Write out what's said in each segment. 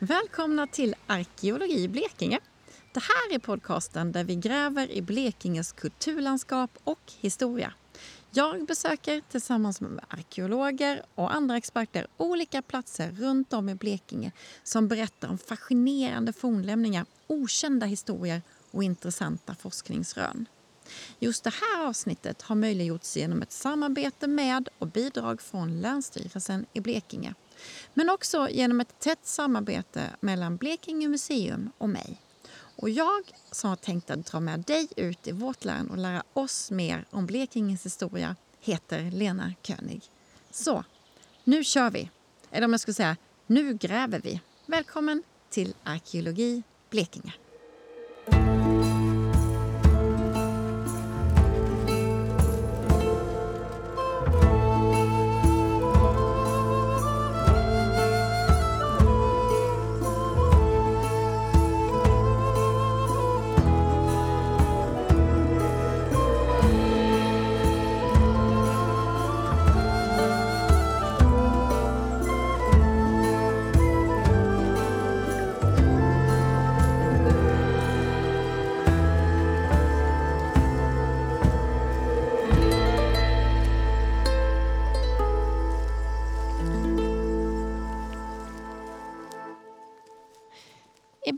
Välkomna till Arkeologi i Blekinge. Det här är podcasten där vi gräver i Blekinges kulturlandskap och historia. Jag besöker tillsammans med arkeologer och andra experter olika platser runt om i Blekinge som berättar om fascinerande fornlämningar, okända historier och intressanta forskningsrön. Just det här avsnittet har möjliggjorts genom ett samarbete med och bidrag från Länsstyrelsen i Blekinge. Men också genom ett tätt samarbete mellan Blekinge museum och mig. Och jag som har tänkt att dra med dig ut i vårt län och lära oss mer om Blekinges historia heter Lena König. Så, nu kör vi! Eller om jag skulle säga, nu gräver vi. Välkommen till Arkeologi Blekinge.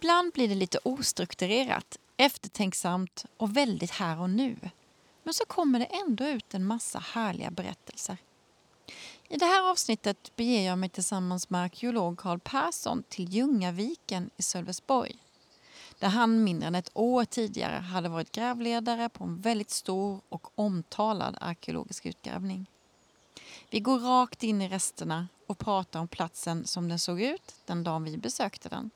Ibland blir det lite ostrukturerat, eftertänksamt och väldigt här och nu. Men så kommer det ändå ut en massa härliga berättelser. I det här avsnittet beger jag mig tillsammans med arkeolog Carl Persson till Ljungaviken i Sölvesborg. Där han mindre än ett år tidigare hade varit grävledare på en väldigt stor och omtalad arkeologisk utgrävning. Vi går rakt in i resterna och pratar om platsen som den såg ut den dagen vi besökte den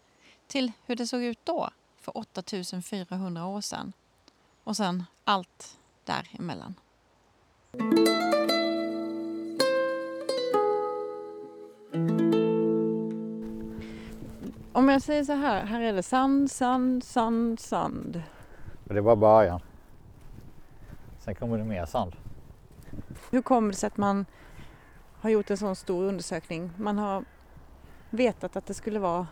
till hur det såg ut då, för 8400 år sedan. Och sen allt däremellan. Om jag säger så här, här är det sand, sand, sand, sand. Och det var början. Sen kommer det mer sand. Hur kommer det sig att man har gjort en sån stor undersökning? Man har vetat att det skulle vara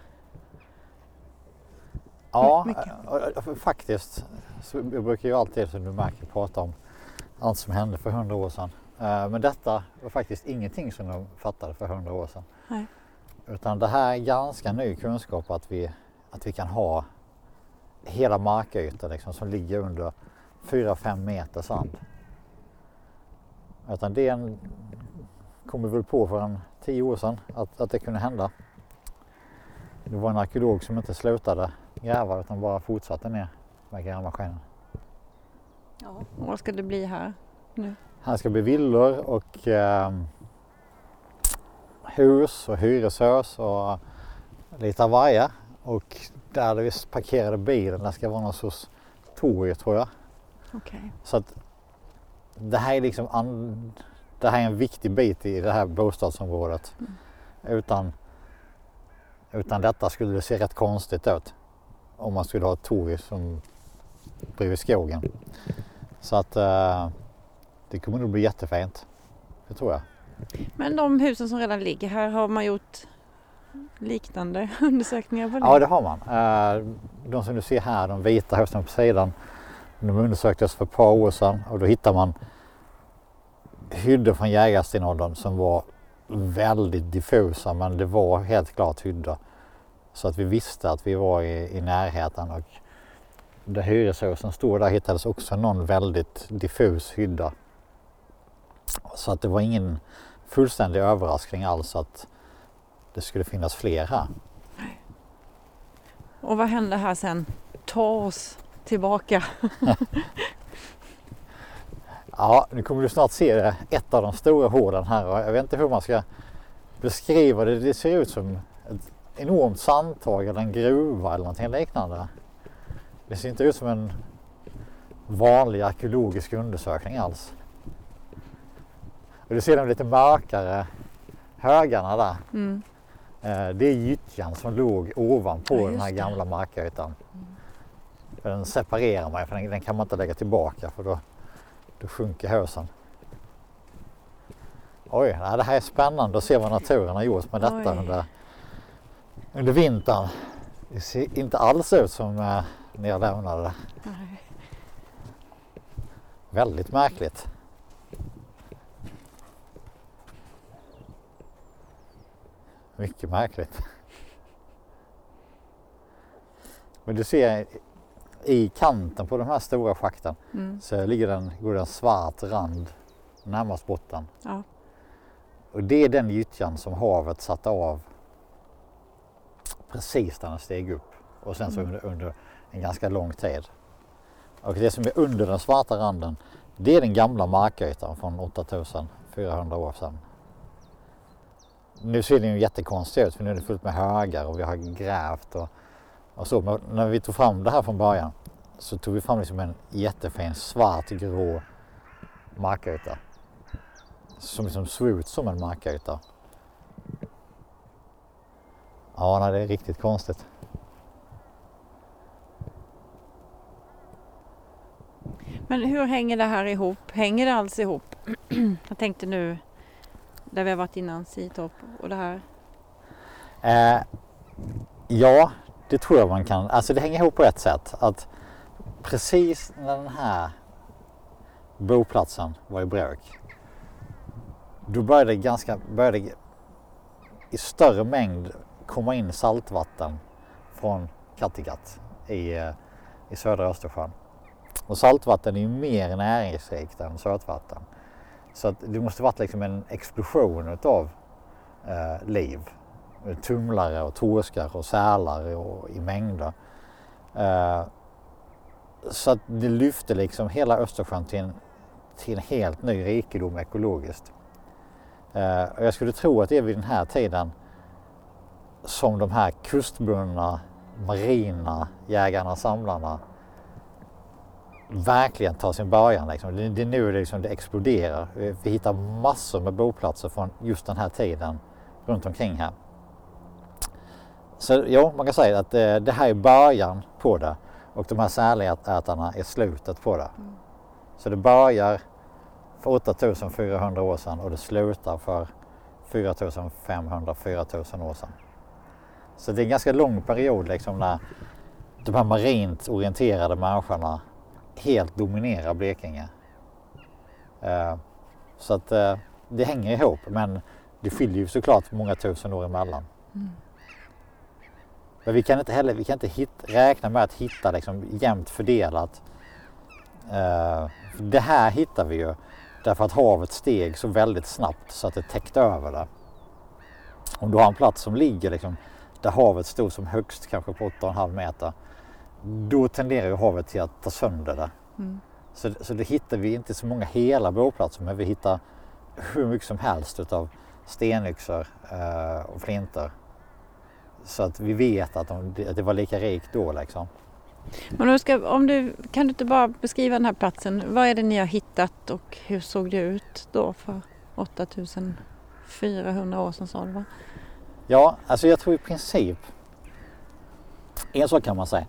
Ja, faktiskt. Så jag brukar ju alltid, som du märker, prata om allt som hände för hundra år sedan. Eh, men detta var faktiskt ingenting som de fattade för hundra år sedan. Nej. Utan det här är ganska ny kunskap att vi, att vi kan ha hela markytan liksom, som ligger under 4-5 meter sand. Utan det en, kom vi väl på för en 10 år sedan att, att det kunde hända. Det var en arkeolog som inte slutade gräva utan bara fortsatte ner med grävmaskinen. Ja. vad ska det bli här nu? Här ska bli villor och eh, hus och hyreshus och lite av varje. Och där vi parkerade bilen, det ska vara någon sorts torg tror jag. Okay. Så att det här är liksom an, det här är en viktig bit i det här bostadsområdet. Mm. Utan, utan detta skulle det se rätt konstigt ut om man skulle ha ett torg som bredvid skogen. Så att eh, det kommer nog bli jättefint. Det tror jag. Men de husen som redan ligger här, har man gjort liknande undersökningar på det? Ja det har man. Eh, de som du ser här, de vita husen på sidan, de undersöktes för ett par år sedan och då hittar man hyddor från jägarstenåldern som var väldigt diffusa men det var helt klart hyddor. Så att vi visste att vi var i, i närheten och där hyreshusen stod där hittades också någon väldigt diffus hydda. Så att det var ingen fullständig överraskning alls att det skulle finnas fler här. Och vad hände här sen? Ta oss tillbaka. ja, nu kommer du snart se det. ett av de stora hålen här jag vet inte hur man ska beskriva det. Det ser ut som enormt sandtag eller en gruva eller någonting liknande. Det ser inte ut som en vanlig arkeologisk undersökning alls. Och du ser de lite mörkare högarna där. Mm. Eh, det är gyttjan som låg ovanpå ja, den här gamla markytan. Mm. Den separerar man för den, den, kan man inte lägga tillbaka för då, då sjunker husen. Oj, det här är spännande att se vad naturen har gjort med detta under under vintern. Det ser inte alls ut som eh, när jag lämnade det. Nej. Väldigt märkligt. Mycket märkligt. Men du ser i kanten på de här stora schakten Mm. så ligger den, går det en svart rand närmast botten. Ja. Och det är den gyttjan som havet satte av precis när den steg upp och sen så Mm. under, under en ganska lång tid. Och det som är under den svarta randen det är den gamla markytan från 8400 år sedan. Nu ser den ju jättekonstig ut för nu är det fullt med högar och vi har grävt och, och så. Men när vi tog fram det här från början så tog vi fram liksom en jättefin svart grå markyta. Som liksom såg ut som en markyta. Ja, nej, det är riktigt konstigt. Men hur hänger det här ihop? Hänger det alls ihop? Jag tänkte nu där vi har varit innan Sitorp och det här. Eh, ja, det tror jag man kan. Alltså det hänger ihop på ett sätt. Att precis när den här boplatsen var i bruk. Då började ganska, började i större mängd komma in saltvatten från Kattegatt i, eh, i södra Östersjön. Och saltvatten är ju mer näringsrikt än sötvatten. Så att det måste varit liksom en explosion utav eh, liv tumlare och torskar och sälar och, i mängder. Eh, så att det lyfte liksom hela Östersjön till en, till en helt ny rikedom ekologiskt. Eh, och jag skulle tro att det är vid den här tiden som de här kustbundna marina jägarna samlarna verkligen tar sin början. Liksom. Det, det är nu det, liksom, det exploderar. Vi, vi hittar massor med boplatser från just den här tiden runt omkring här. Så jo, man kan säga att eh, det här är början på det och de här sälätarna är slutet på det. Mm. Så det börjar för 8400 år sedan och det slutar för 4500-4000 år sedan. Så det är en ganska lång period liksom när de här marint orienterade människorna helt dominerar Blekinge. Eh, så att eh, det hänger ihop men det skiljer ju såklart många tusen år emellan. Mm. Men vi kan inte heller vi kan inte hit, räkna med att hitta liksom jämnt fördelat. Eh, för det här hittar vi ju därför att havet steg så väldigt snabbt så att det täckte över det. Om du har en plats som ligger liksom där havet stod som högst kanske på 8,5 meter. Då tenderar ju havet till att ta sönder det. Mm. Så, så då hittar vi inte så många hela boplatser men vi hittar hur mycket som helst utav stenyxor eh, och flinter. Så att vi vet att, de, att det var lika rikt då liksom. Men om du ska, om du, kan du inte bara beskriva den här platsen? Vad är det ni har hittat och hur såg det ut då för 8400 år sedan sa du va? Ja, alltså jag tror i princip en sak kan man säga.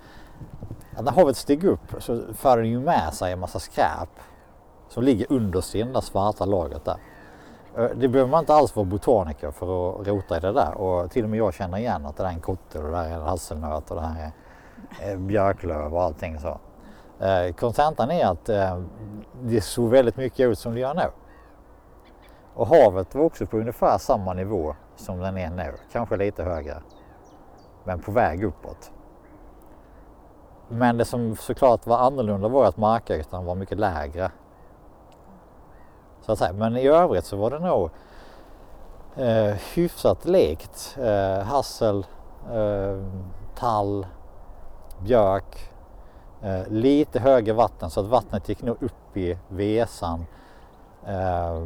Att när havet steg upp så för det ju med sig en massa skräp som ligger underst i det svarta lagret där. Eh, det behöver man inte alls vara botaniker för att rota i det där och till och med jag känner igen att det där är en kotte och det där är en hasselnöt och det här är eh, björklöv och allting så. Eh, kontentan är att det såg väldigt mycket ut som det gör nu. Och havet var också på ungefär samma nivå som den är nu, kanske lite högre. Men på väg uppåt. Men det som såklart var annorlunda var att markytan var mycket lägre. Så att säga. Men i övrigt så var det nog eh, hyfsat likt. Eh, hassel, eh, tall, björk. Eh, lite högre vatten så att vattnet gick nog upp i vesan. Eh,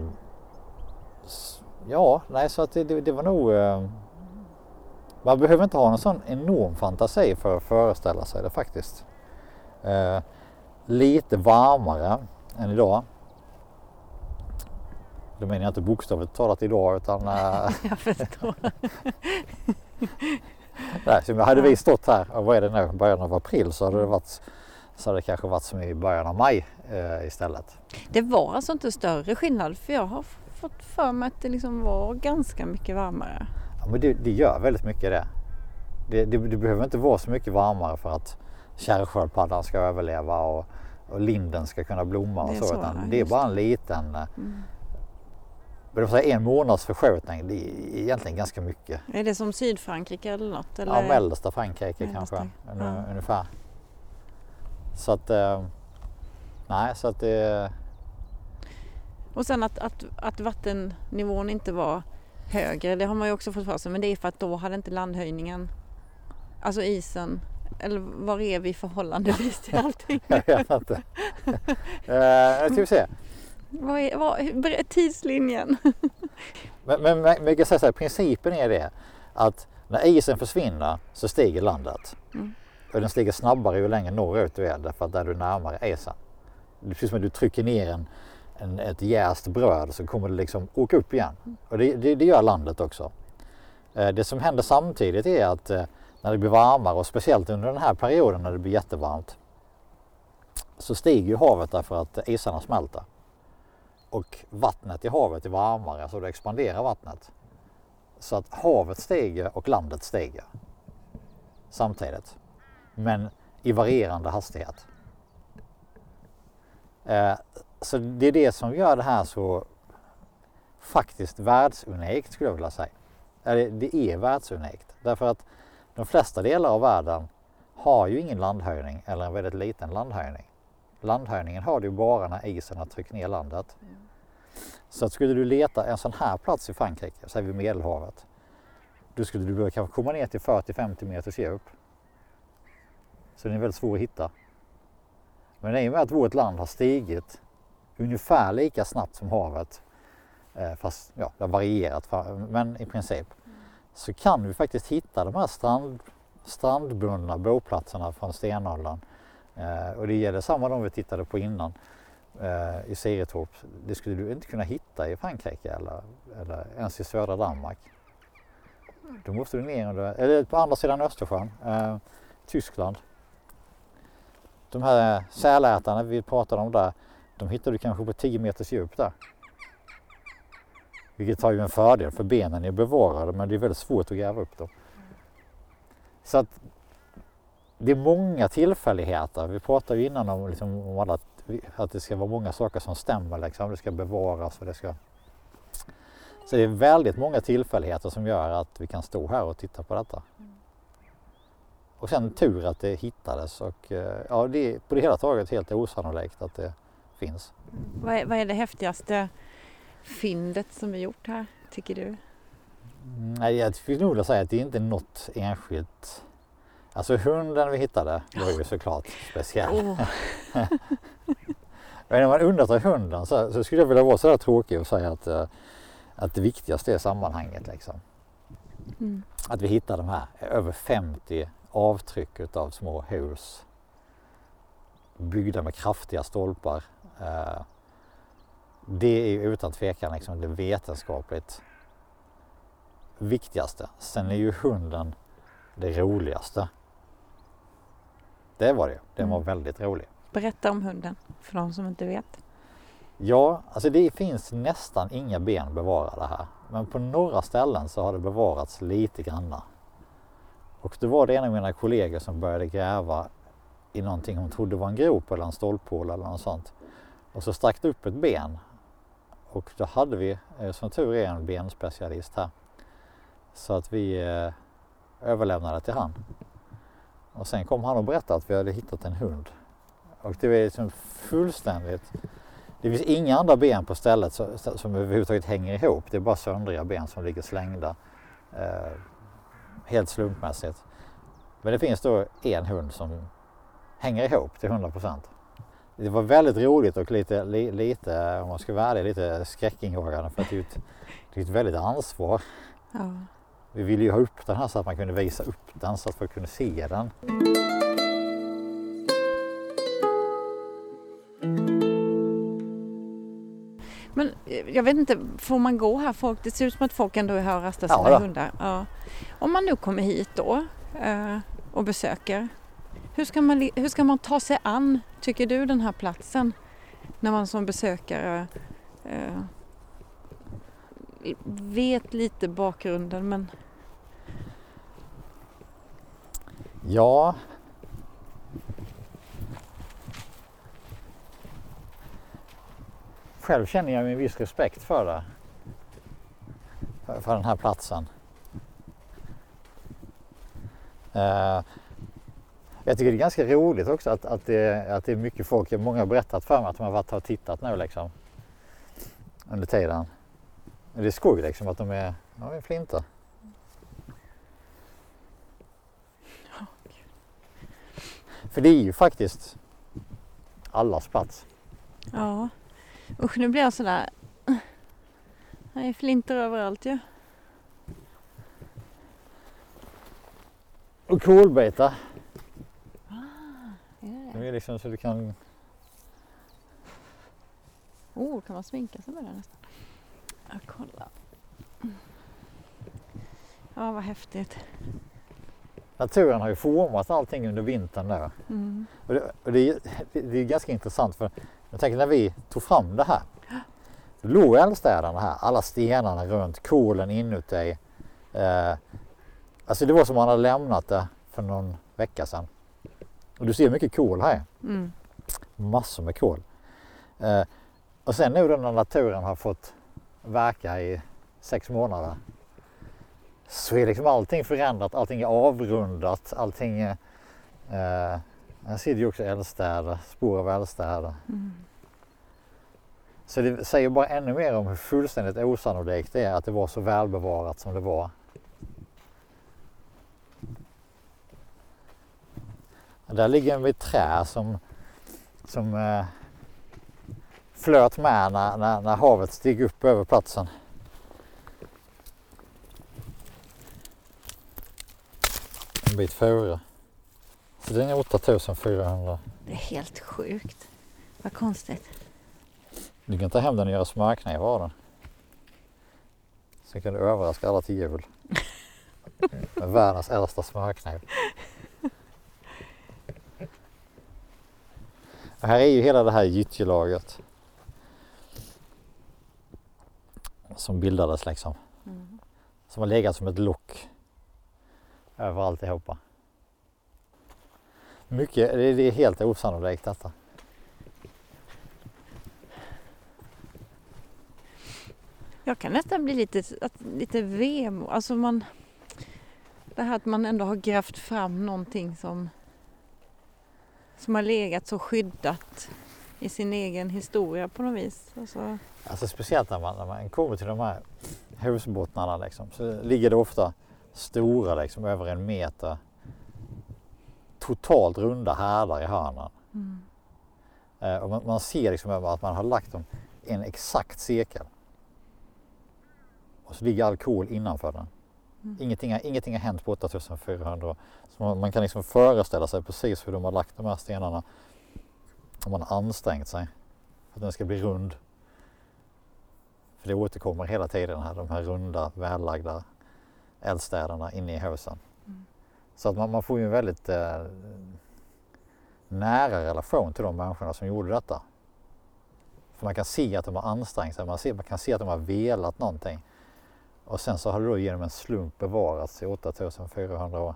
Ja, nej så att det, det, det var nog eh, man behöver inte ha någon sån enorm fantasi för att föreställa sig det faktiskt. Eh, lite varmare än idag. Då menar jag inte bokstavligt talat idag utan eh, Jag förstår. nej, så hade vi stått här, och vad är det nu, början av april så hade det varit så hade det kanske varit som i början av maj eh, istället. Det var alltså inte större skillnad för jag har fått för mig att det liksom var ganska mycket varmare. Ja, men det, det gör väldigt mycket det. Det, det, det behöver inte vara så mycket varmare för att kärrsköldpaddan ska överleva och, och linden ska kunna blomma och Det är så. så, utan det är bara en liten, eh, Mm. men säga en månads förskjutning, det är egentligen ganska mycket. Är det som Sydfrankrike eller något? Eller? Ja, mellersta Frankrike Mellersta, kanske ja. ungefär. Så att, eh, nej så att det, Och sen att, att, att vattennivån inte var högre, det har man ju också fått för sig. Men det är för att då hade inte landhöjningen, alltså isen, eller var är vi förhållandevis till allting? jag vet inte. nu ska vi se. vad är, vad, tidslinjen? Men, men, jag kan säga så här, principen är det att när isen försvinner så stiger landet. Mm. Och den stiger snabbare ju längre norrut du är därför att där du är närmare isen. Det är precis som att du trycker ner en, en, ett jäst bröd så kommer det liksom åka upp igen. Och det, det, det gör landet också. Eh, det som händer samtidigt är att eh, när det blir varmare och speciellt under den här perioden när det blir jättevarmt så stiger ju havet därför att isarna smälter. Och vattnet i havet är varmare, så det expanderar vattnet. Så att havet stiger och landet stiger samtidigt. Men i varierande hastighet. Eh, så det är det som gör det här så faktiskt världsunikt skulle jag vilja säga. Eller det är världsunikt därför att de flesta delar av världen har ju ingen landhöjning eller en väldigt liten landhöjning. Landhöjningen har du bara när isen har tryckt ner landet. Så att skulle du leta en sån här plats i Frankrike, säg vid Medelhavet, då skulle du behöva kanske komma ner till 40-50 meters djup. Så den är väldigt svår att hitta. Men i och med att vårt land har stigit ungefär lika snabbt som havet, eh, fast ja, det har varierat, men i princip, så kan vi faktiskt hitta de här strand, strandbundna boplatserna från stenåldern. Eh, och det gäller samma de vi tittade på innan eh, i Siretorp. Det skulle du inte kunna hitta i Frankrike eller, eller ens i södra Danmark. Då måste du ner under, eller på andra sidan Östersjön, eh, Tyskland. De här sälätarna vi pratade om där, de hittar du kanske på 10 meters djup där. Vilket har ju en fördel för benen är bevarade men det är väldigt svårt att gräva upp dem. Så att det är många tillfälligheter. Vi pratade ju innan om, liksom, om alla, att det ska vara många saker som stämmer. Liksom. Det ska bevaras och det ska... Så det är väldigt många tillfälligheter som gör att vi kan stå här och titta på detta. Och sen tur att det hittades och eh, ja, det är på det hela taget helt osannolikt att det finns. vad, är, vad är det häftigaste fyndet som vi gjort här, tycker du? Mm, Nej, jag skulle nog vilja säga att det är inte något enskilt. Alltså hunden vi hittade var ju såklart speciell. Åh, Men om man undantar hunden så, så skulle jag vilja vara så där tråkig och säga att, eh, att det viktigaste är sammanhanget. Liksom. mm. Att vi hittar de här över 50 avtryck utav små hus byggda med kraftiga stolpar. Eh, Det är utan tvekan liksom det vetenskapligt viktigaste. Sen är ju hunden det roligaste. Det var det. Den var Mm. väldigt rolig. Berätta om hunden för de som inte vet. Ja, alltså det finns nästan inga ben bevarade här. Men på några ställen så har det bevarats lite granna. Och då var det en av mina kollegor som började gräva i någonting hon trodde var en grop eller en stolphål eller något sånt. Och så stack det upp ett ben. Och då hade vi, eh, som tur är, en benspecialist här. Så att vi eh, överlämnade till han. Och sen kom han och berättade att vi hade hittat en hund. Och det var liksom fullständigt det finns inga andra ben på stället som, som överhuvudtaget hänger ihop. Det är bara söndriga ben som ligger slängda. Eh, helt slumpmässigt. Men det finns då en hund som hänger ihop till 100 procent. Det var väldigt roligt och lite, li, lite om man ska vara ärlig, lite skräckinjagande för att det är ett, det är ett väldigt ansvar. Ja. Vi ville ju ha upp den här så att man kunde visa upp den så att folk kunde se den. Men eh, jag vet inte, får man gå här? Folk, det ser ut som att folk ändå är här och rastar Ja, sina då. hundar. Ja. Om man nu kommer hit då eh, och besöker, hur ska, man, hur ska man ta sig an, tycker du, den här platsen? När man som besökare eh, vet lite bakgrunden men Ja. Själv känner jag en viss respekt för det. För, den här platsen. Eh, jag tycker det är ganska roligt också att, att, det, att det är mycket folk, många har berättat för mig att de har varit och tittat nu liksom. Under tiden. Det är skoj liksom att de är, ja, är flinta. För det är ju faktiskt allas plats. Ja. Usch, nu blir jag sådär... Det är flinter överallt ju. Och kolbeta. Är liksom så du kan... Oh, kan man sminka sig med det nästan? Ja, kolla. Ja, vad häftigt. Naturen har ju format allting under vintern där. Mm. Och det, och det, är, det är ganska intressant för jag tänker när vi tog fram det här. Då låg eldstäderna här, alla stenarna runt, kolen inuti. Eh, alltså det var som man hade lämnat det för någon vecka sedan. Och du ser mycket kol här. Mm. Massor med kol. Eh, och sen nu då när naturen har fått verka i sex månader så är liksom allting förändrat, allting är avrundat, allting. Eh, här ser du ju också eldstäder, spår av eldstäder. Mm. Så det säger bara ännu mer om hur fullständigt osannolikt det är att det var så välbevarat som det var. Där ligger en vid trä som, som eh, flöt med när, när, när havet steg upp över platsen. En bit före. Så den är 8400. Det är helt sjukt. Vad konstigt. Du kan ta hem den och göra smörknivar av den. Så kan du överraska alla till jul. Med världens äldsta smörkniv. Och här är ju hela det här gyttjelagret. Som bildades liksom. Mm. Som har legat som ett lock över alltihopa. Mycket, det är, helt osannolikt detta. Jag kan nästan bli lite, lite vemod. Alltså man, det här att man ändå har grävt fram någonting som, som har legat så skyddat i sin egen historia på något vis. Alltså, Alltså speciellt när man, när man kommer till de här husbottnarna liksom, så ligger det ofta stora liksom över en meter totalt runda härdar i hörnen. mm. Eh, och man, man ser liksom att man har lagt dem i en exakt cirkel. Och så ligger all kol innanför den. Mm. Ingenting, ingenting har hänt på 8400 år. Så man, man kan liksom föreställa sig precis hur de har lagt de här stenarna. Om man har ansträngt sig för att den ska bli rund. För det återkommer hela tiden här, de här runda vällagda eldstäderna inne i husen. Mm. Så att man, man får ju en väldigt eh, nära relation till de människorna som gjorde detta. För man kan se att de har ansträngt sig, man, ser, man kan se att de har velat någonting. Och sen så har det då genom en slump bevarats i 8400 år.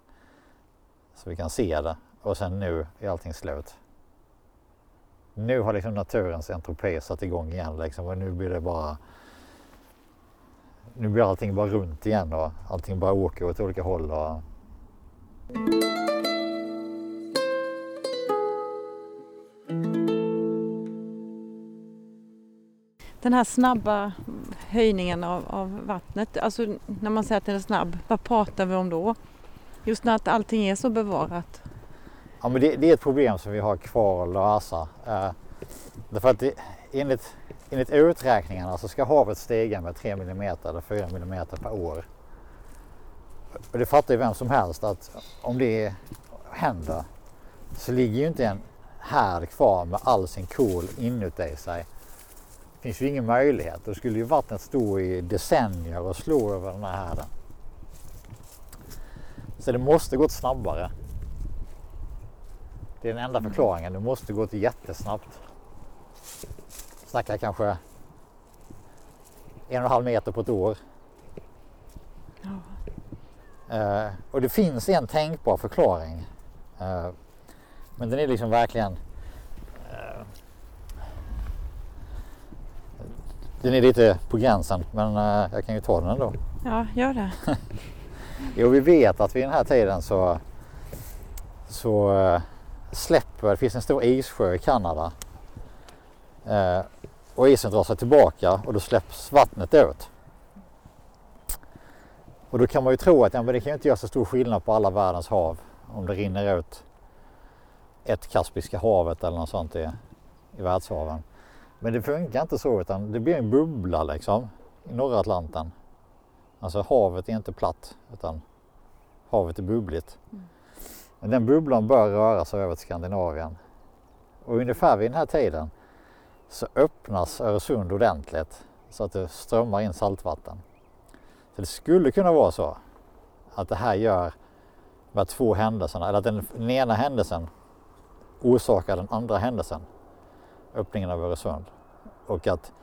Så vi kan se det och sen nu är allting slut. Nu har liksom naturens entropi satt igång igen liksom och nu blir det bara nu blir allting bara runt igen och allting bara åker åt olika håll. Och... Den här snabba höjningen av, av vattnet, alltså när man säger att den är snabb, vad pratar vi om då? Just när att allting är så bevarat. Ja, men det, det är ett problem som vi har kvar att lösa. Eh, därför att det, enligt, enligt uträkningarna så ska havet stiga med 3 mm eller 4 mm per år. Och det fattar ju vem som helst att om det händer så ligger ju inte en härd kvar med all sin kol inuti sig. Det finns ju ingen möjlighet. Då skulle ju vattnet stå i decennier och slå över den här härden. Så det måste gått snabbare. Det är den enda förklaringen. Det måste gått jättesnabbt. Snackar kanske en och en halv meter på ett år. Ja. Eh, och det finns en tänkbar förklaring. Eh, men den är liksom verkligen eh, Den är lite på gränsen men eh, jag kan ju ta den ändå. Ja, gör det. Jo, vi vet att vid den här tiden så, så eh, släpper, det finns en stor issjö i Kanada. Eh, och isen drar sig tillbaka och då släpps vattnet ut. Och då kan man ju tro att ja, men det kan ju inte göra så stor skillnad på alla världens hav om det rinner ut ett Kaspiska havet eller något sånt i, i världshaven. Men det funkar inte så utan det blir en bubbla liksom i norra Atlanten. Alltså havet är inte platt utan havet är bubbligt. Men den bubblan bör röra sig över till Skandinavien. Och ungefär vid den här tiden så öppnas Öresund ordentligt så att det strömmar in saltvatten. Så det skulle kunna vara så att det här gör med två händelserna, eller att den, den ena händelsen orsakar den andra händelsen, öppningen av Öresund. Och att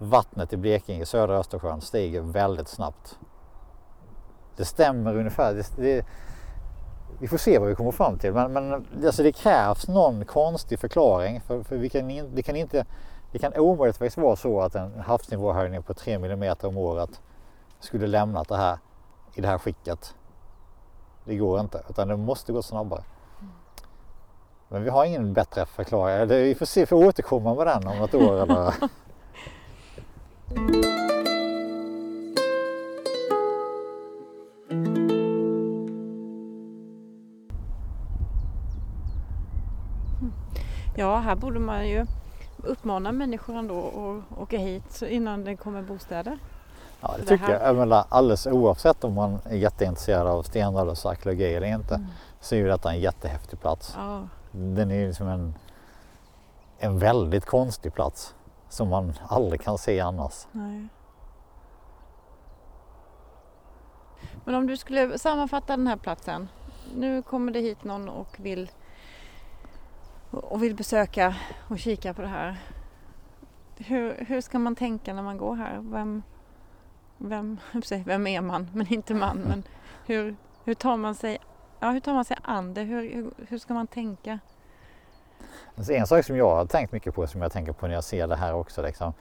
vattnet i Blekinge, södra Östersjön, stiger väldigt snabbt. Det stämmer ungefär. Det, det, vi får se vad vi kommer fram till. Men, men alltså det krävs någon konstig förklaring. För, för vi kan in, det, kan inte, det kan omöjligtvis vara så att en havsnivåhöjning på 3 mm om året skulle lämnat det här i det här skicket. Det går inte, utan det måste gå snabbare. Men vi har ingen bättre förklaring. Vi får se, vi får återkomma med den om något år. Eller... Ja, här borde man ju uppmana människor ändå att åka hit innan det kommer bostäder. Ja, det Det tycker här- jag. menar, alldeles oavsett om man är jätteintresserad av stenåldersarkeologi eller inte Mm. så är ju detta en jättehäftig plats. Ja, Den är ju liksom en, en väldigt konstig plats som man aldrig kan se annars. nej. Men om du skulle sammanfatta den här platsen. Nu kommer det hit någon och vill, och vill besöka och kika på det här. Hur, hur ska man tänka när man går här? Vem, vem, vem är man? Men inte man. Men hur, hur, tar man sig, ja, hur tar man sig an det? Hur, hur, hur ska man tänka? Alltså en sak som jag har tänkt mycket på, som jag tänker på när jag ser det här också, liksom,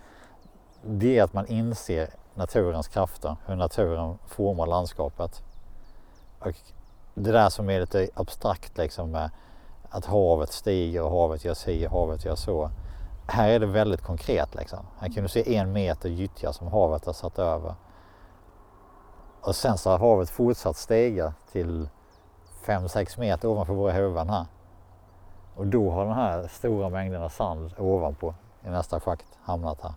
det är att man inser naturens krafter, hur naturen formar landskapet. Och det där som är lite abstrakt liksom med att havet stiger och havet gör si och havet gör så. Här är det väldigt konkret liksom. Här kan du se en meter gyttja som havet har satt över. Och sen så har havet fortsatt stiga till 5-6 meter ovanför våra huvuden här. Och då har den här stora mängden av sand ovanpå i nästa schakt hamnat här.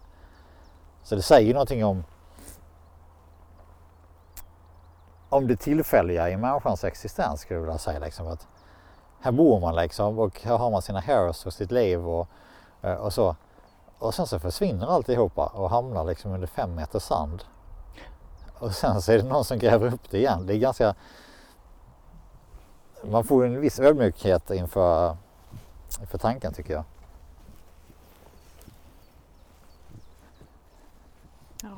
Så det säger någonting om om det tillfälliga i människans existens skulle jag vilja säga. Liksom, att här bor man liksom och här har man sina hairs och sitt liv och, eh, och så. Och sen så försvinner alltihopa och hamnar liksom under fem meter sand. Och sen så är det någon som gräver upp det igen. Det är ganska... Man får en viss ödmjukhet inför, inför tanken tycker jag. Ja.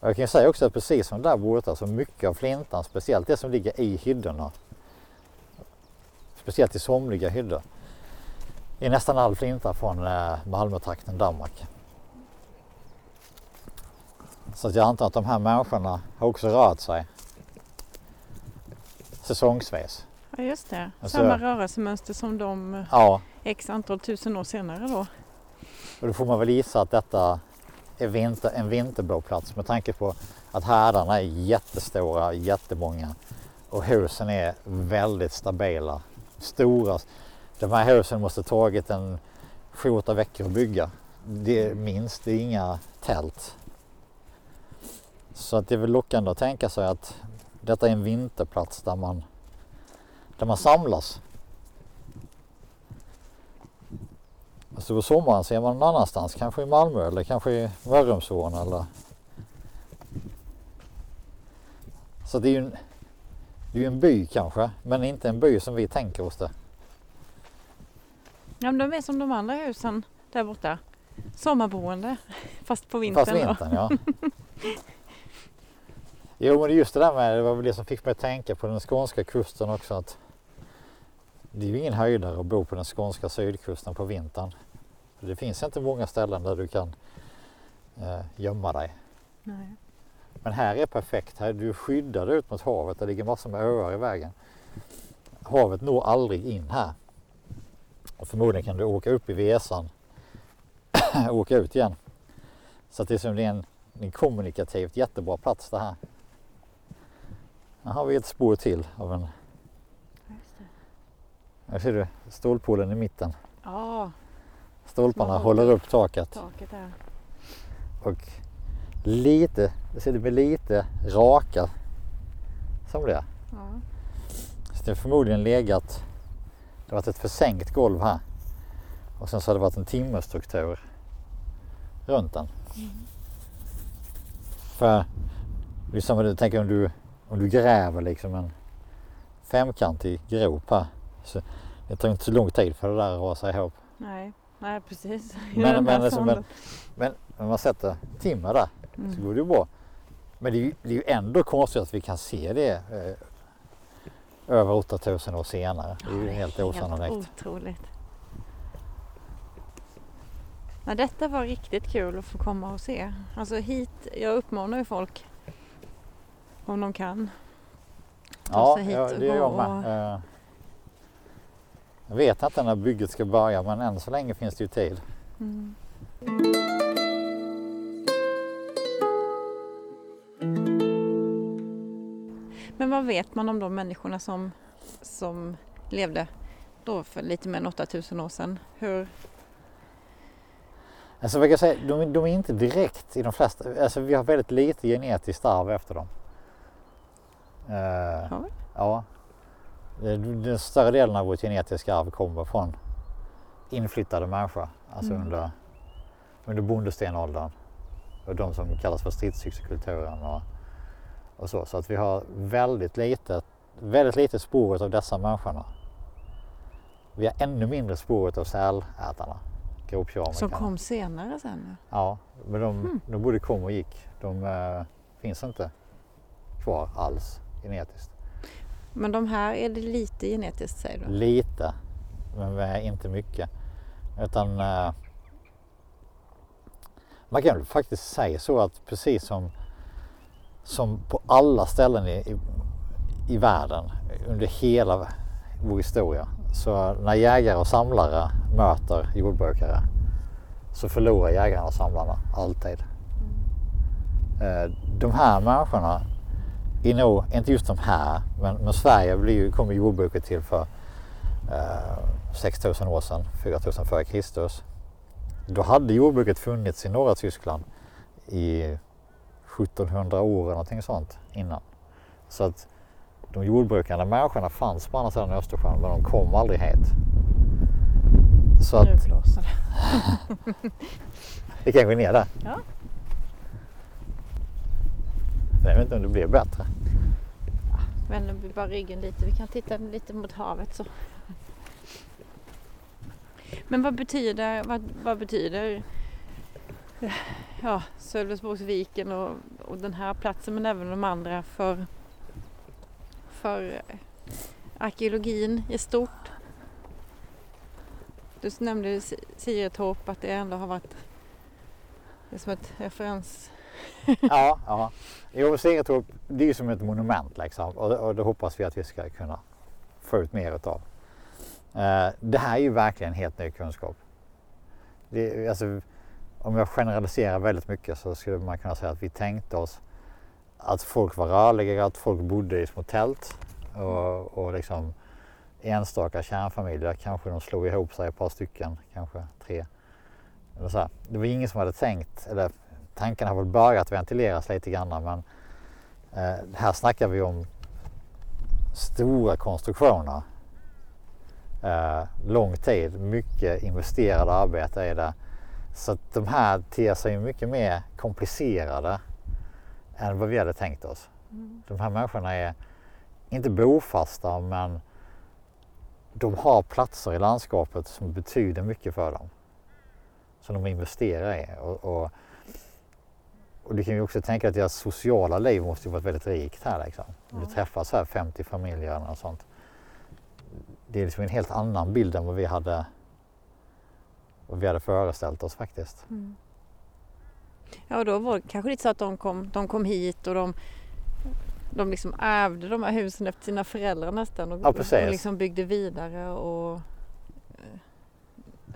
Och jag kan ju säga också att precis som där borta så mycket av flintan, speciellt det som ligger i hyddorna, speciellt i somliga hyddor, är nästan all flinta från eh, Malmötrakten, Danmark. Så jag antar att de här människorna har också rört sig säsongsvis. Ja, just det. Alltså- Samma rörelsemönster som de eh, Ja, x antal tusen år senare då. och då får man väl gissa att detta är vinter, en vinterboplats med tanke på att härdarna är jättestora, jättemånga och husen är väldigt stabila. Stora. De här husen måste tagit en sju, åtta veckor att bygga. Det är minst, det är inga tält. Så att det är väl lockande att tänka sig att detta är en vinterplats där man, där man samlas. Alltså på sommaren ser man någon annanstans, kanske i Malmö eller kanske i Mörrumsån eller... Så det är ju en, det är en by kanske, men inte en by som vi tänker oss det. Ja, men de är som de andra husen där borta. Sommarboende, fast på vintern. Fast då. vintern ja. Jo men just det där med, det var väl det som fick mig att tänka på den skånska kusten också att det är ju ingen höjdare att bo på den skånska sydkusten på vintern. Det finns inte många ställen där du kan eh, gömma dig. Nej. Men här är perfekt. Här är du skyddad ut mot havet. Det ligger massor med öar i vägen. Havet når aldrig in här. Och förmodligen kan du åka upp i Vesan och åka ut igen. Så att det är som det är en, en kommunikativt jättebra plats det här. Här har vi ett spår till av en, här ser du stålpolen i mitten. Ja, Stolparna håller upp taket taket där. och lite, det ser ut med lite raka som det är. Ja. Så det har förmodligen legat, det har varit ett försänkt golv här. Och sen så har det varit en timmerstruktur runt den. För det är som du tänker om du, om du gräver liksom en femkantig grop här. Så det tar inte så lång tid för det där att rasa ihop. Nej, nej precis. Men- Den där men alltså, fonden. Men om man sätter timmer där så Mm. går det ju bra. Men det är ju, det är ju ändå konstigt att vi kan se det eh, över 8000 år senare. Det är ju Ja, helt Helt osannolikt. otroligt. Nej, detta var riktigt kul att få komma och se. Alltså hit, jag uppmanar ju folk om de kan. ta Ja, sig hit ja och det gör jag med. Eh, Jag vet inte när bygget ska börja men än så länge finns det ju tid. Mm. Men vad vet man om de människorna som, som levde då för lite mer än 8000 år sedan? Hur, Alltså vad kan jag säga, de, de är inte direkt i de flesta, alltså vi har väldigt lite genetiskt arv efter dem. Eh, Har vi? Ja. Den, den större delen av vårt genetiska arv kommer från inflyttade människor, alltså Mm. under, under bondestenåldern. Och de som kallas för stridsyxekulturen och, och så. Så att vi har väldigt lite, väldigt lite spåret av dessa människorna. Vi har ännu mindre spåret av sälätarna, gropkeramikern. som kom senare sen? Ja, men de, Mm. de både kom och gick. De eh, finns inte kvar alls genetiskt. Men de här är det lite genetiskt säger du? Lite, men inte mycket. Utan eh, man kan faktiskt säga så att precis som, som på alla ställen i, i, i världen under hela vår historia så när jägare och samlare möter jordbrukare så förlorar jägarna och samlarna alltid. Eh, De här människorna är nog, inte just de här, men, men Sverige blir kom jordbruket till för eh, 6000 år sedan, 4000 före Kristus. Då hade jordbruket funnits i norra Tyskland i 1700 år eller någonting sånt innan. Så att de jordbrukande människorna fanns på andra sidan Östersjön men de kom aldrig hit. Så Nu att blåser det. vi kan gå ner där. Ja. Jag vet inte om det blir bättre. Vänder vi bara ryggen lite. Vi kan titta lite mot havet så. Men vad betyder, vad, vad betyder ja, Sölvesborgsviken och, och den här platsen men även de andra för, för arkeologin i stort? Du nämnde Si- Siretorp att det ändå har varit det är som ett referens ja, ja. Jo, Segertorp, det är ju som ett monument liksom och, och det hoppas vi att vi ska kunna få ut mer utav. Eh, det här är ju verkligen helt ny kunskap. Det, alltså, om jag generaliserar väldigt mycket så skulle man kunna säga att vi tänkte oss att folk var rörliga, att folk bodde i små tält och, och liksom enstaka kärnfamiljer, kanske de slog ihop sig ett par stycken, kanske tre. Så här. Det var ingen som hade tänkt, eller tanken har väl börjat ventileras lite grann men eh, här snackar vi om stora konstruktioner. Eh, lång tid, mycket investerade arbete i det. Så att de här ter sig mycket mer komplicerade än vad vi hade tänkt oss. De här människorna är inte bofasta men de har platser i landskapet som betyder mycket för dem. Som de investerar i. Och, och, och du kan ju också tänka att deras sociala liv måste ju varit väldigt rikt här. Liksom. Om du träffar så här 50 familjer något sånt. det är liksom en helt annan bild än vad vi hade, vad vi hade föreställt oss faktiskt. Mm. Ja, och då var det kanske lite så att de kom, de kom hit och de, de liksom ärvde de här husen efter sina föräldrar nästan och, Ja, och liksom byggde vidare och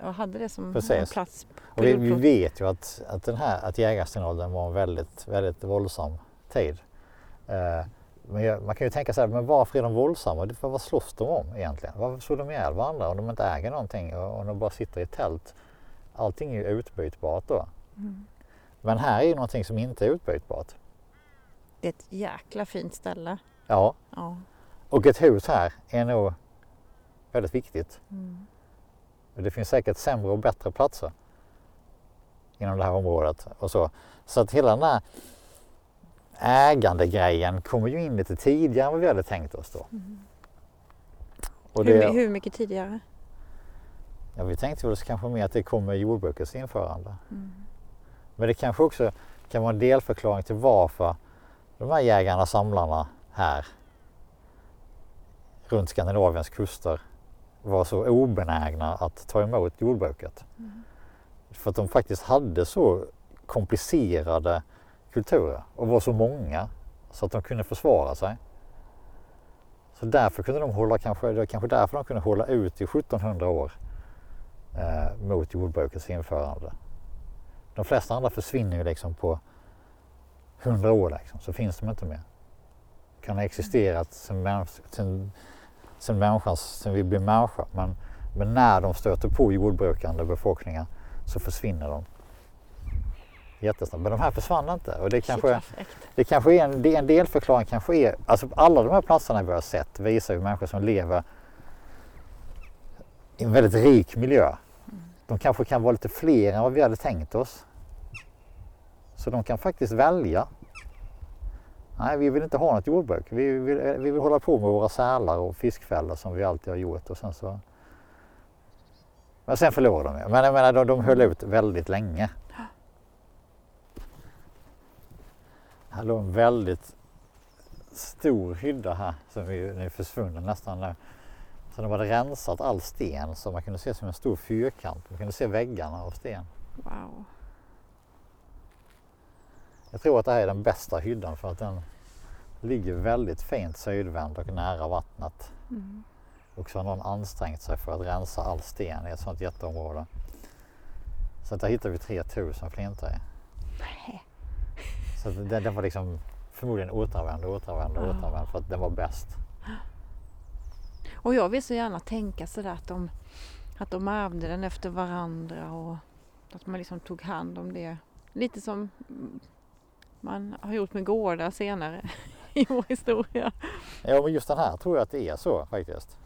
ja, hade det som Precis. plats. Och vi, vi vet ju att, att den här att jägarstenåldern var en väldigt, väldigt våldsam tid. Eh, men jag, man kan ju tänka så här, men varför är de våldsamma? Det- Vad slåss de om egentligen? Varför slår de ihjäl varandra om de inte äger någonting och om de bara sitter i ett tält? Allting är ju utbytbart då. Mm. Men här är ju någonting som inte är utbytbart. Det är ett jäkla fint ställe. Ja, Ja. och ett hus här är nog väldigt viktigt. Mm. Det finns säkert sämre och bättre platser inom det här området. Och så. så att hela den här ägandegrejen kommer ju in lite tidigare än vad vi hade tänkt oss då. Hur, det, my- hur mycket tidigare? ja, vi tänkte väl kanske mer att det kommer med jordbrukets införande. Mm. Men det kanske också kan vara en delförklaring till varför de här jägarna, samlarna här runt Skandinaviens kuster var så obenägna att ta emot jordbruket. För att de faktiskt hade så komplicerade kulturer och var så många så att de kunde försvara sig. Så därför kunde de hålla, kanske, det var kanske därför de kunde hålla ut i 1700 år eh, mot jordbrukets införande. De flesta andra försvinner ju liksom på 100 år liksom, så finns de inte mer. Kan ha existerat sen, sen, människans, sen vi blev människa men, men när de stöter på jordbrukande befolkningar så försvinner de. Jättesnabbt. Men de här försvann inte och det kanske, det kanske är en, det är en delförklaring kanske är, alltså alla de här platserna vi har sett visar ju människor som lever i en väldigt rik miljö. De kanske kan vara lite fler än vad vi hade tänkt oss. Så de kan faktiskt välja. Nej, vi vill inte ha något jordbruk. Vi vill, eh, vi vill hålla på med våra sälar och fiskfällor som vi alltid har gjort. Och sen så... Men sen förlorade de. Men jag menar, de, de höll ut väldigt länge. Här låg en väldigt stor hydda här som är, är försvunnen nästan nu. Så de hade rensat all sten så man kunde se som en stor fyrkant. Man kunde se väggarna av sten. Wow. Jag tror att det här är den bästa hyddan för att den ligger väldigt fint sydvänd och nära vattnet. Mm. Och så har någon ansträngt sig för att rensa all sten i ett sånt jätteområde. Så att där hittar vi 3000 flintar i. Nej. Så den, den var liksom förmodligen återanvänd och återanvänd och Ah. återanvänd för att den var bäst. Och jag vill så gärna tänka sådär att de, att de ärvde den efter varandra och att man liksom tog hand om det. Lite som man har gjort med gårdar senare i vår historia. Ja men just den här tror jag att det är så faktiskt.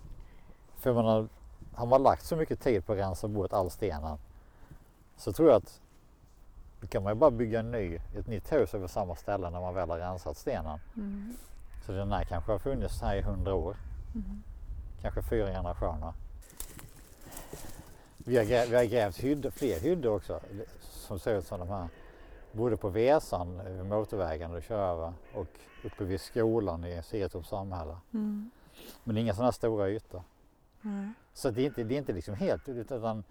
För man har, har man lagt så mycket tid på att rensa bort all stenen så tror jag att då kan man ju bara bygga en ny, ett nytt hus över samma ställe när man väl har rensat stenen. Mm. Så den här kanske har funnits här i hundra år. Mm. Kanske fyra generationer. Vi har, grä, vi har grävt hydd, fler hyddor också som ser ut som de här. Både på Vesan, motorvägen du kör över och uppe vid skolan i Sietorps samhälle. Mm. Men inga sådana stora ytor. Nej. Så det är inte, det är inte liksom helt utan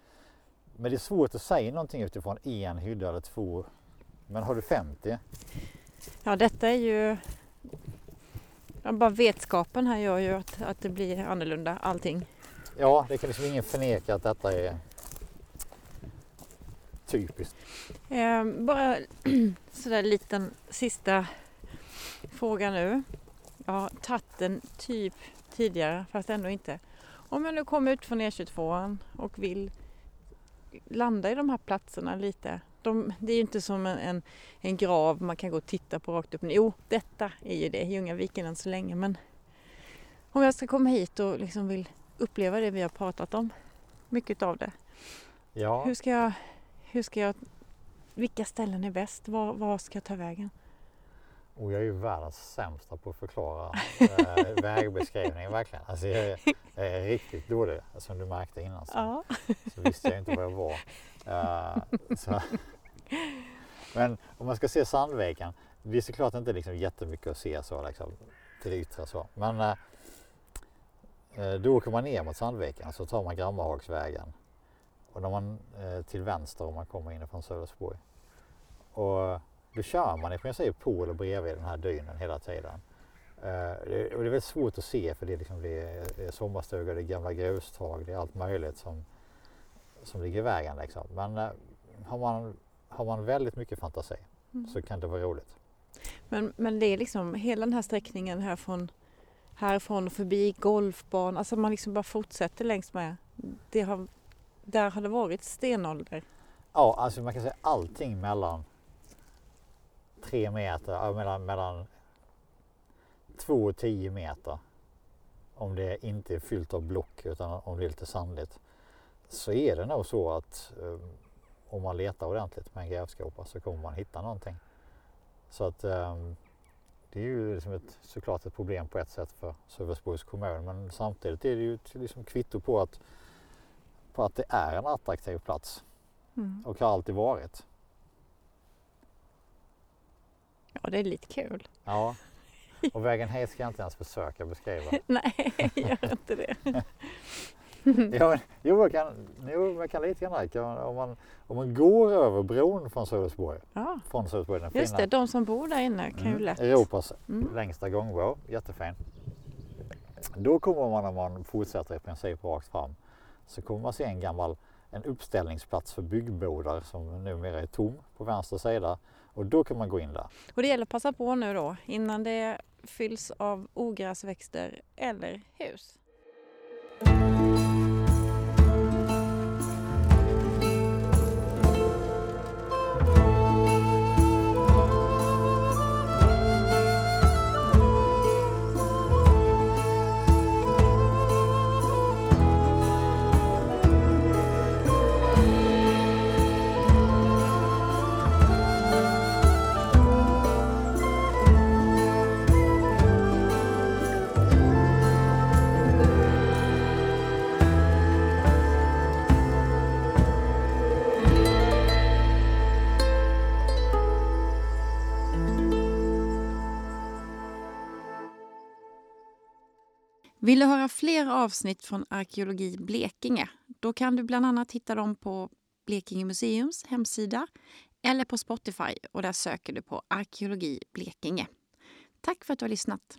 men det är svårt att säga någonting utifrån en hydda eller två. Men har du 50? Ja, detta är ju... Ja, bara vetskapen här gör ju att, att det blir annorlunda allting. Ja, det kan liksom ingen förneka att detta är typiskt. Eh, bara sådär liten sista fråga nu. Jag har tagit den typ tidigare fast ändå inte. Om jag nu kommer ut från E22 och vill landa i de här platserna lite. De, det är ju inte som en, en, en grav man kan gå och titta på rakt upp. Jo, detta är ju det, Ljungaviken än så länge. Men om jag ska komma hit och liksom vill uppleva det vi har pratat om, mycket av det. Ja, Hur ska jag, hur ska jag, vilka ställen är bäst? Var, var ska jag ta vägen? och jag är ju världens sämsta på att förklara eh, vägbeskrivning verkligen. Alltså jag är, jag är riktigt dålig som du märkte innan. Så, Ja. så visste jag inte var jag var. Så. Men om man ska se Sandviken, det är såklart inte liksom jättemycket att se så liksom, till det yttre så. Men eh, eh, då åker man ner mot Sandviken så tar man Grammahagsvägen. Och när man eh, till vänster om man kommer inifrån Sölvesborg. Och då kör man i princip på eller bredvid den här dynen hela tiden. Uh, det, och det är väldigt svårt att se för det är, liksom, det är sommarstugor, det är gamla grustag, det är allt möjligt som, som ligger i vägen. Liksom. Men uh, har, man, har man väldigt mycket fantasi mm. så kan det vara roligt. Men, men det är liksom hela den här sträckningen härifrån, härifrån förbi golfbanan, alltså man liksom bara fortsätter längs med. Det har, där har det varit stenålder. Ja, alltså man kan säga allting mellan tre meter, mellan, mellan två och tio meter. Om det inte är fyllt av block utan om det är lite sandigt. Så är det nog så att um, om man letar ordentligt med en grävskopa så kommer man hitta någonting. Så att um, det är ju liksom ett, såklart ett problem på ett sätt för Sölvesborgs kommun men samtidigt är det ju ett liksom kvitto på att, på att det är en attraktiv plats mm. och har alltid varit. Ja, det är lite kul. Ja, och vägen hit ska jag inte ens försöka beskriva. Nej, gör inte det. ja, jo, jag kan, jo, jag kan lite grann. Om man, om man går över bron från Sölvesborg. Ja. Från Sölvesborg den Just fina, det, de som bor där inne kan ju mm, lätt. Europas mm. längsta gångbro, jättefin. Då kommer man när man fortsätter i princip rakt fram så kommer man se en gammal en uppställningsplats för byggbodar som numera är tom på vänster sida och då kan man gå in där. Och det gäller att passa på nu då innan det fylls av ogräsväxter eller hus. Vill du höra fler avsnitt från Arkeologi Blekinge? Då kan du bland annat hitta dem på Blekinge museums hemsida eller på Spotify och där söker du på Arkeologi Blekinge. Tack för att du har lyssnat.